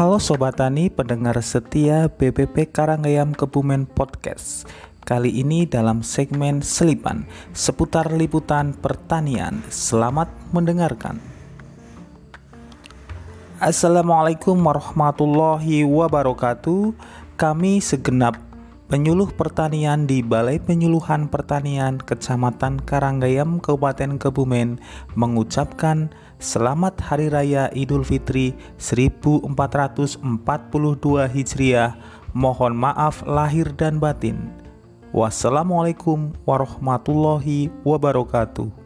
Halo Sobat Tani, pendengar setia BPP Karanggayam Kebumen Podcast. Kali ini dalam segmen Selipan seputar liputan pertanian. Selamat mendengarkan. Assalamualaikum warahmatullahi wabarakatuh. Kami segenap penyuluh pertanian di Balai Penyuluhan Pertanian Kecamatan Karanggayam Kabupaten Kebumen mengucapkan Selamat Hari Raya Idul Fitri 1442 Hijriah. Mohon maaf lahir dan batin. Wassalamualaikum warahmatullahi wabarakatuh.